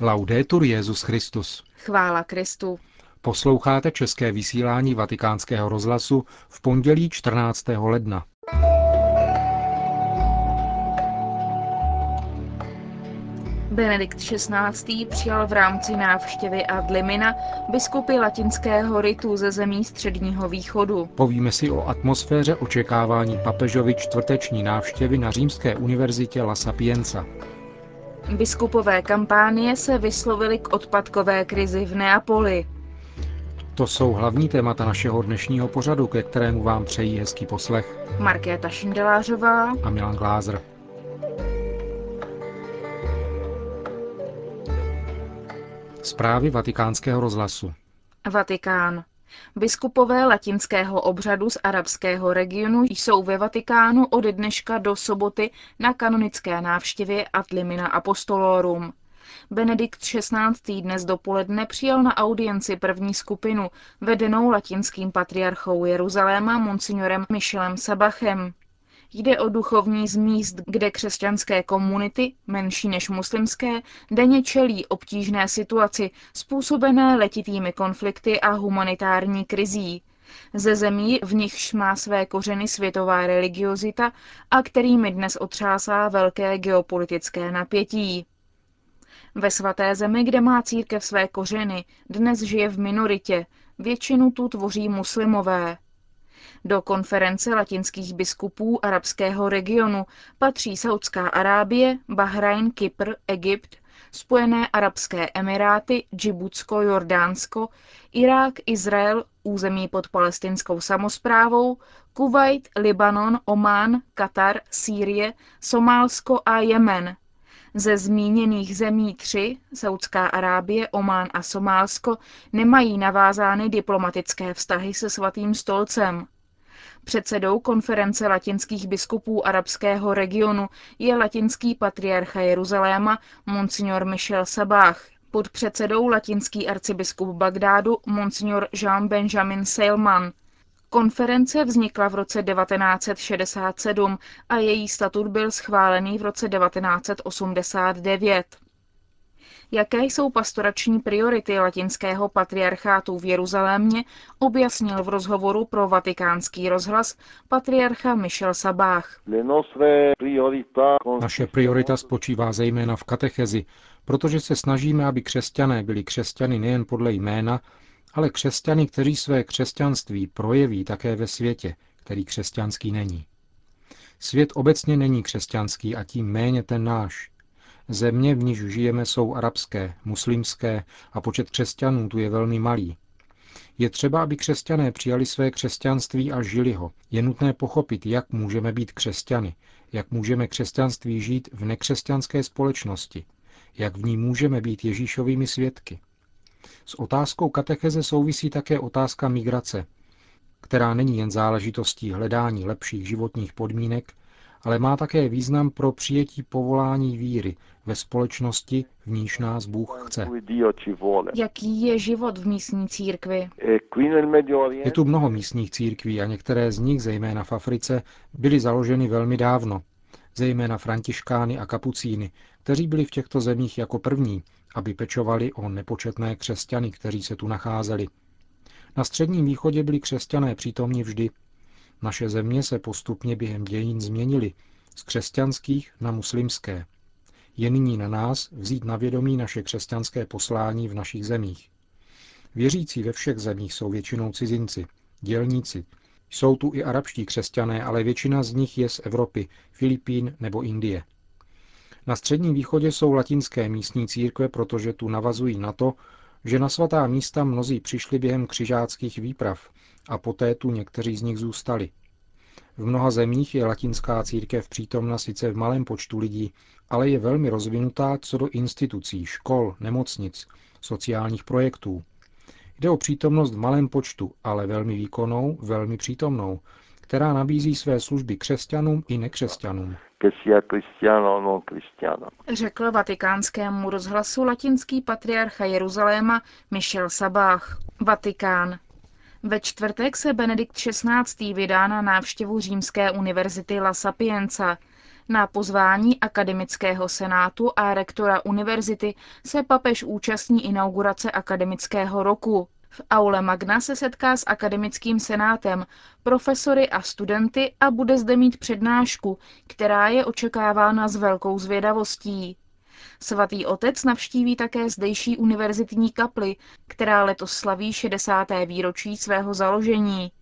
Laudetur Jezus Christus. Chvála Kristu. Posloucháte české vysílání Vatikánského rozhlasu v pondělí 14. ledna. Benedikt XVI. přijal v rámci návštěvy Adlimina biskupy latinského ritu ze zemí středního východu. Povíme si o atmosféře očekávání papežovi čtvrteční návštěvy na Římské univerzitě La Sapienza. Biskupové kampánie se vyslovili k odpadkové krizi v Neapoli. To jsou hlavní témata našeho dnešního pořadu, ke kterému vám přejí hezký poslech. Markéta Šindelářová a Milan Glázer. Zprávy vatikánského rozhlasu. Vatikán. Biskupové latinského obřadu z arabského regionu jsou ve Vatikánu od dneška do soboty na kanonické návštěvě Atlimina Apostolorum. Benedikt XVI. dnes dopoledne přijal na audienci první skupinu, vedenou latinským patriarchou Jeruzaléma monsignorem Michelem Sabachem. Jde o duchovní z míst, kde křesťanské komunity, menší než muslimské, denně čelí obtížné situaci způsobené letitými konflikty a humanitární krizí. Ze zemí, v nichž má své kořeny světová religiozita a kterými dnes otřásá velké geopolitické napětí. Ve svaté zemi, kde má církev své kořeny, dnes žije v minoritě, většinu tu tvoří muslimové. Do konference latinských biskupů arabského regionu patří Saudská Arábie, Bahrajn, Kypr, Egypt, Spojené arabské emiráty, Džibutsko, Jordánsko, Irák, Izrael, území pod palestinskou samozprávou, Kuwait, Libanon, Omán, Katar, Sýrie, Somálsko a Jemen. Ze zmíněných zemí tři, Saudská Arábie, Omán a Somálsko, nemají navázány diplomatické vztahy se svatým stolcem. Předsedou konference latinských biskupů arabského regionu je latinský patriarcha Jeruzaléma Monsignor Michel Sabach. Pod předsedou latinský arcibiskup Bagdádu Monsignor Jean-Benjamin Seilman. Konference vznikla v roce 1967 a její statut byl schválený v roce 1989. Jaké jsou pastorační priority latinského patriarchátu v Jeruzalémě, objasnil v rozhovoru pro vatikánský rozhlas patriarcha Michel Sabách. Naše priorita spočívá zejména v katechezi, protože se snažíme, aby křesťané byli křesťany nejen podle jména, ale křesťany, kteří své křesťanství projeví také ve světě, který křesťanský není. Svět obecně není křesťanský a tím méně ten náš. Země, v níž žijeme, jsou arabské, muslimské a počet křesťanů tu je velmi malý. Je třeba, aby křesťané přijali své křesťanství a žili ho. Je nutné pochopit, jak můžeme být křesťany, jak můžeme křesťanství žít v nekřesťanské společnosti, jak v ní můžeme být Ježíšovými svědky. S otázkou katecheze souvisí také otázka migrace, která není jen záležitostí hledání lepších životních podmínek, ale má také význam pro přijetí povolání víry ve společnosti, v níž nás Bůh chce. Jaký je život v místní církvi? Je tu mnoho místních církví a některé z nich, zejména v Africe, byly založeny velmi dávno, zejména františkány a kapucíny, kteří byli v těchto zemích jako první, aby pečovali o nepočetné křesťany, kteří se tu nacházeli. Na středním východě byli křesťané přítomni vždy, naše země se postupně během dějin změnily z křesťanských na muslimské. Je nyní na nás vzít na vědomí naše křesťanské poslání v našich zemích. Věřící ve všech zemích jsou většinou cizinci, dělníci. Jsou tu i arabští křesťané, ale většina z nich je z Evropy, Filipín nebo Indie. Na středním východě jsou latinské místní církve, protože tu navazují na to, že na svatá místa mnozí přišli během křižáckých výprav a poté tu někteří z nich zůstali. V mnoha zemích je latinská církev přítomna sice v malém počtu lidí, ale je velmi rozvinutá co do institucí, škol, nemocnic, sociálních projektů. Jde o přítomnost v malém počtu, ale velmi výkonnou, velmi přítomnou, která nabízí své služby křesťanům i nekřesťanům. Řekl vatikánskému rozhlasu latinský patriarcha Jeruzaléma Michel Sabách. Vatikán. Ve čtvrtek se Benedikt XVI. vydá na návštěvu Římské univerzity La Sapienza. Na pozvání akademického senátu a rektora univerzity se papež účastní inaugurace akademického roku. V aule Magna se setká s akademickým senátem, profesory a studenty a bude zde mít přednášku, která je očekávána s velkou zvědavostí. Svatý otec navštíví také zdejší univerzitní kapli, která letos slaví 60. výročí svého založení.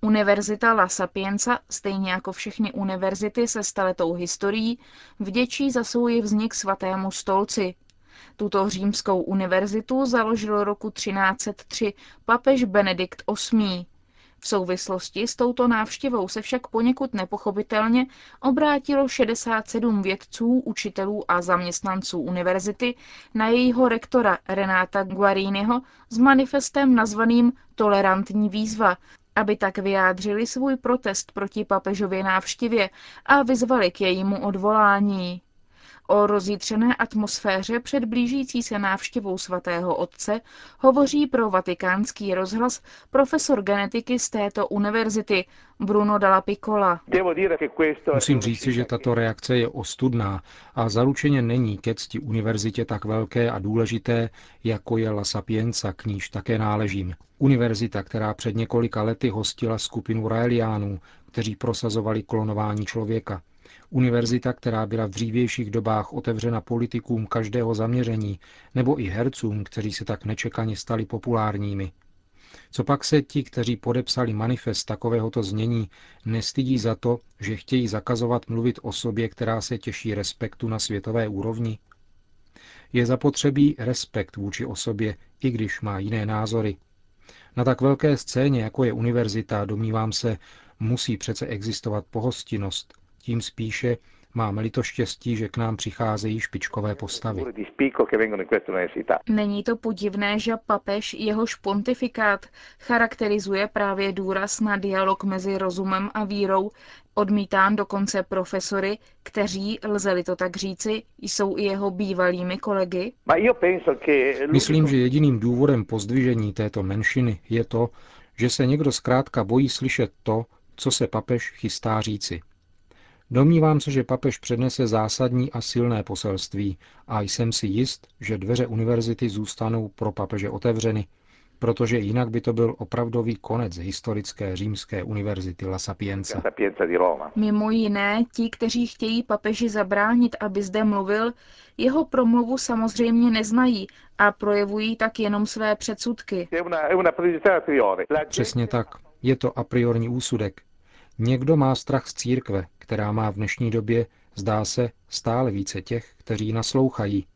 Univerzita La Sapienza, stejně jako všechny univerzity se staletou historií, vděčí za svůj vznik svatému stolci. Tuto římskou univerzitu založil roku 1303 papež Benedikt VIII. V souvislosti s touto návštěvou se však poněkud nepochopitelně obrátilo 67 vědců, učitelů a zaměstnanců univerzity na jejího rektora Renáta Guariniho s manifestem nazvaným Tolerantní výzva, aby tak vyjádřili svůj protest proti papežově návštěvě a vyzvali k jejímu odvolání. O rozjitřené atmosféře před blížící se návštěvou svatého otce hovoří pro vatikánský rozhlas profesor genetiky z této univerzity Bruno Dalla Piccola. Musím říci, že tato reakce je ostudná a zaručeně není ke cti univerzitě tak velké a důležité, jako je La Sapienza, k níž také náležím. Univerzita, která před několika lety hostila skupinu Raeliánů, kteří prosazovali klonování člověka. Univerzita, která byla v dřívějších dobách otevřena politikům každého zaměření, nebo i hercům, kteří se tak nečekaně stali populárními. Co pak se ti, kteří podepsali manifest takovéhoto znění, nestydí za to, že chtějí zakazovat mluvit o sobě, která se těší respektu na světové úrovni? Je zapotřebí respekt vůči osobě, i když má jiné názory. Na tak velké scéně, jako je univerzita, domnívám se, musí přece existovat pohostinnost, tím spíše máme-li to štěstí, že k nám přicházejí špičkové postavy. Není to podivné, že papež jehož pontifikát charakterizuje právě důraz na dialog mezi rozumem a vírou, odmítán dokonce profesory, kteří, lze-li to tak říci, jsou i jeho bývalými kolegy? Myslím, že jediným důvodem pozdvižení této menšiny je to, že se někdo zkrátka bojí slyšet to, co se papež chystá říci. Domnívám se, že papež přednese zásadní a silné poselství a jsem si jist, že dveře univerzity zůstanou pro papeže otevřeny, protože jinak by to byl opravdový konec historické římské univerzity La Sapienza. Mimo jiné, ti, kteří chtějí papeži zabránit, aby zde mluvil, jeho promluvu samozřejmě neznají a projevují tak jenom své předsudky. Přesně tak. Je to a priorní úsudek. Někdo má strach z církve, která má v dnešní době, zdá se, stále více těch, kteří naslouchají.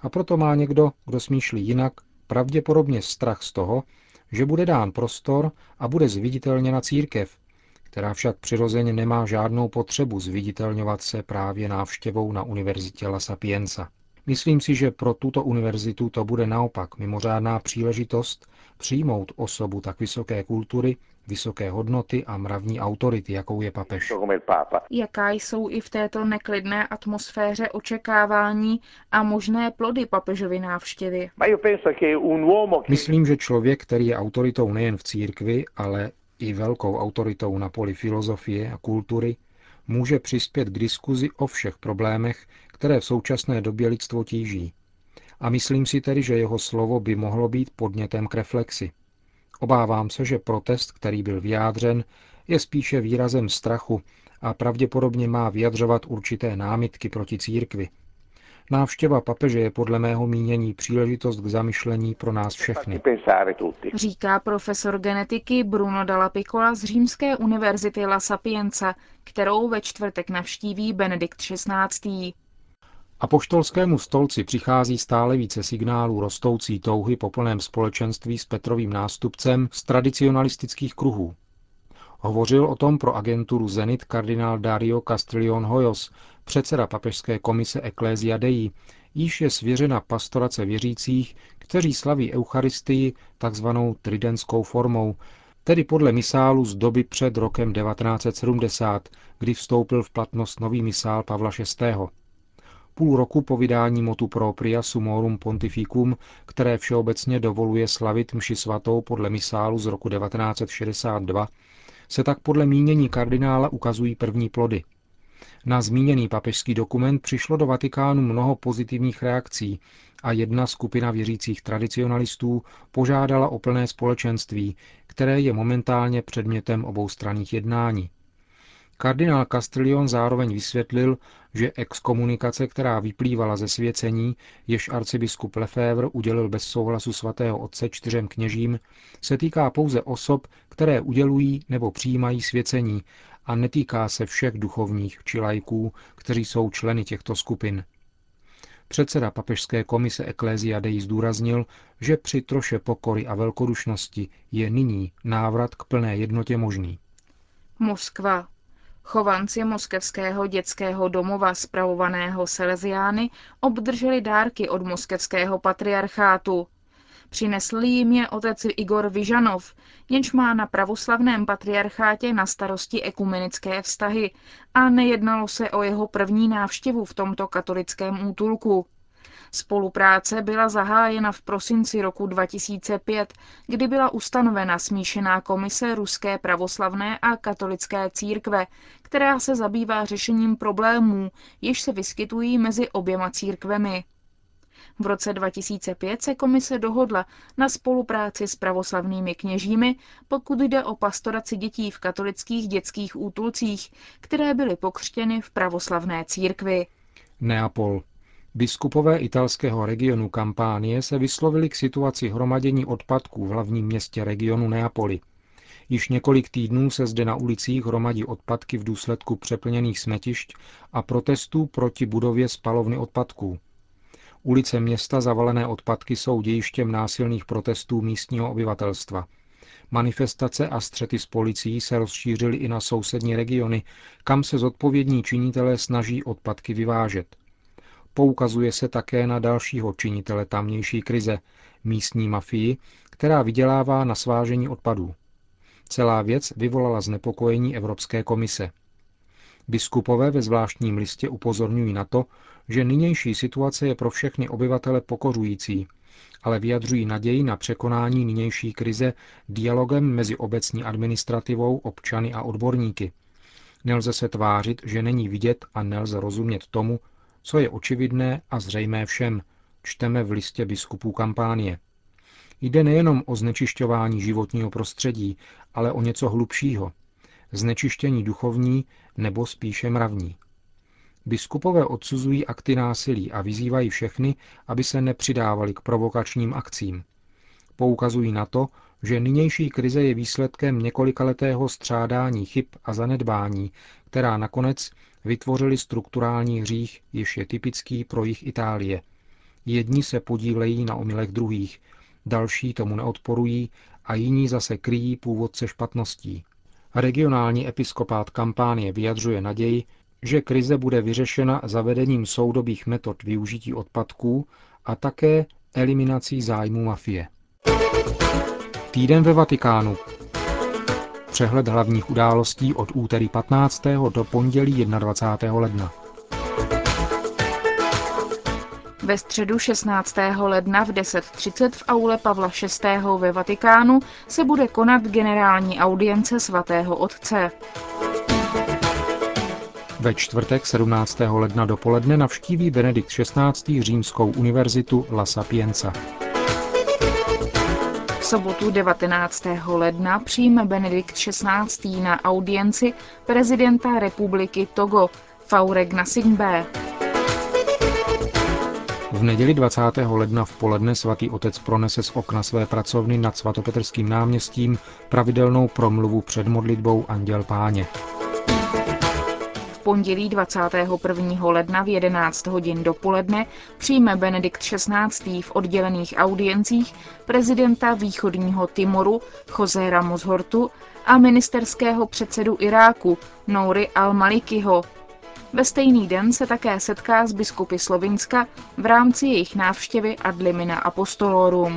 A proto má někdo, kdo smýšlí jinak, pravděpodobně strach z toho, že bude dán prostor a bude zviditelněna církev, která však přirozeně nemá žádnou potřebu zviditelňovat se právě návštěvou na Univerzitě La Sapienza. Myslím si, že pro tuto univerzitu to bude naopak mimořádná příležitost přijmout osobu tak vysoké kultury, vysoké hodnoty a mravní autority, jakou je papež. Jaká jsou i v této neklidné atmosféře očekávání a možné plody papežovy návštěvy? Myslím, že člověk, který je autoritou nejen v církvi, ale i velkou autoritou na poli filozofie a kultury, může přispět k diskuzi o všech problémech, které v současné době lidstvo tíží. A myslím si tedy, že jeho slovo by mohlo být podnětem k reflexi. Obávám se, že protest, který byl vyjádřen, je spíše výrazem strachu a pravděpodobně má vyjadřovat určité námitky proti církvi. Návštěva papeže je podle mého mínění příležitost k zamyšlení pro nás všechny. Říká profesor genetiky Bruno Dalla Piccola z Římské univerzity La Sapienza, kterou ve čtvrtek navštíví Benedikt XVI. Apoštolskému stolci přichází stále více signálů rostoucí touhy po plném společenství s Petrovým nástupcem z tradicionalistických kruhů. Hovořil o tom pro agenturu Zenit kardinál Dario Castrillon Hoyos, předseda papežské komise Ecclesia Dei, již je svěřena pastorace věřících, kteří slaví Eucharistii takzvanou tridentskou formou, tedy podle misálu z doby před rokem 1970, kdy vstoupil v platnost nový misál Pavla VI půl roku po vydání motu propria Sumorum Pontificum, které všeobecně dovoluje slavit mši svatou podle misálu z roku 1962, se tak podle mínění kardinála ukazují první plody. Na zmíněný papežský dokument přišlo do Vatikánu mnoho pozitivních reakcí a jedna skupina věřících tradicionalistů požádala o plné společenství, které je momentálně předmětem oboustranných jednání. Kardinál Castellion zároveň vysvětlil, že exkomunikace, která vyplývala ze svěcení, jež arcibiskup Lefebvre udělil bez souhlasu svatého otce čtyřem kněžím, se týká pouze osob, které udělují nebo přijímají svěcení a netýká se všech duchovních či lajků, kteří jsou členy těchto skupin. Předseda papežské komise Ecclesia Dei zdůraznil, že při troše pokory a velkodušnosti je nyní návrat k plné jednotě možný. Moskva. Chovanci moskevského dětského domova spravovaného Seleziány obdrželi dárky od moskevského patriarchátu. Přinesl jim je otec Igor Vyžanov, jenž má na pravoslavném patriarchátě na starosti ekumenické vztahy a nejednalo se o jeho první návštěvu v tomto katolickém útulku. Spolupráce byla zahájena v prosinci roku 2005, kdy byla ustanovena smíšená komise Ruské pravoslavné a katolické církve, která se zabývá řešením problémů, jež se vyskytují mezi oběma církvemi. V roce 2005 se komise dohodla na spolupráci s pravoslavnými kněžími, pokud jde o pastoraci dětí v katolických dětských útulcích, které byly pokřtěny v pravoslavné církvi. Neapol. Biskupové italského regionu Kampánie se vyslovili k situaci hromadění odpadků v hlavním městě regionu Neapoli. Již několik týdnů se zde na ulicích hromadí odpadky v důsledku přeplněných smetišť a protestů proti budově spalovny odpadků. Ulice města zavalené odpadky jsou dějištěm násilných protestů místního obyvatelstva. Manifestace a střety s policií se rozšířily i na sousední regiony, kam se zodpovědní činitelé snaží odpadky vyvážet. Poukazuje se také na dalšího činitele tamnější krize, místní mafii, která vydělává na svážení odpadů. Celá věc vyvolala znepokojení Evropské komise. Biskupové ve zvláštním listě upozorňují na to, že nynější situace je pro všechny obyvatele pokořující, ale vyjadřují naději na překonání nynější krize dialogem mezi obecní administrativou, občany a odborníky. Nelze se tvářit, že není vidět a nelze rozumět tomu, co je očividné a zřejmé všem, čteme v listě biskupů kampánie. Jde nejenom o znečišťování životního prostředí, ale o něco hlubšího. Znečištění duchovní nebo spíše mravní. Biskupové odsuzují akty násilí a vyzývají všechny, aby se nepřidávali k provokačním akcím. Poukazují na to, že nynější krize je výsledkem několikaletého střádání chyb a zanedbání, která nakonec vytvořili strukturální hřích, jež je typický pro jich Itálie. Jedni se podílejí na omylech druhých, další tomu neodporují a jiní zase kryjí původce špatností. Regionální episkopát kampánie vyjadřuje naději, že krize bude vyřešena zavedením soudobých metod využití odpadků a také eliminací zájmu mafie. Týden ve Vatikánu. Přehled hlavních událostí od úterý 15. do pondělí 21. ledna. Ve středu 16. ledna v 10.30 v aule Pavla VI. ve Vatikánu se bude konat generální audience svatého otce. Ve čtvrtek 17. ledna dopoledne navštíví Benedikt XVI. římskou univerzitu La Sapienza. V sobotu 19. ledna přijme Benedikt XVI. na audienci prezidenta republiky Togo Faureg Nasingbe. V neděli 20. ledna v poledne svatý otec pronese z okna své pracovny nad svatopetrským náměstím pravidelnou promluvu před modlitbou Anděl Páně pondělí 21. ledna v 11 hodin dopoledne přijme Benedikt XVI. v oddělených audiencích prezidenta východního Timoru José Ramos Hortu a ministerského předsedu Iráku Noury al-Malikiho. Ve stejný den se také setká s biskupy Slovinska v rámci jejich návštěvy ad limina apostolorum.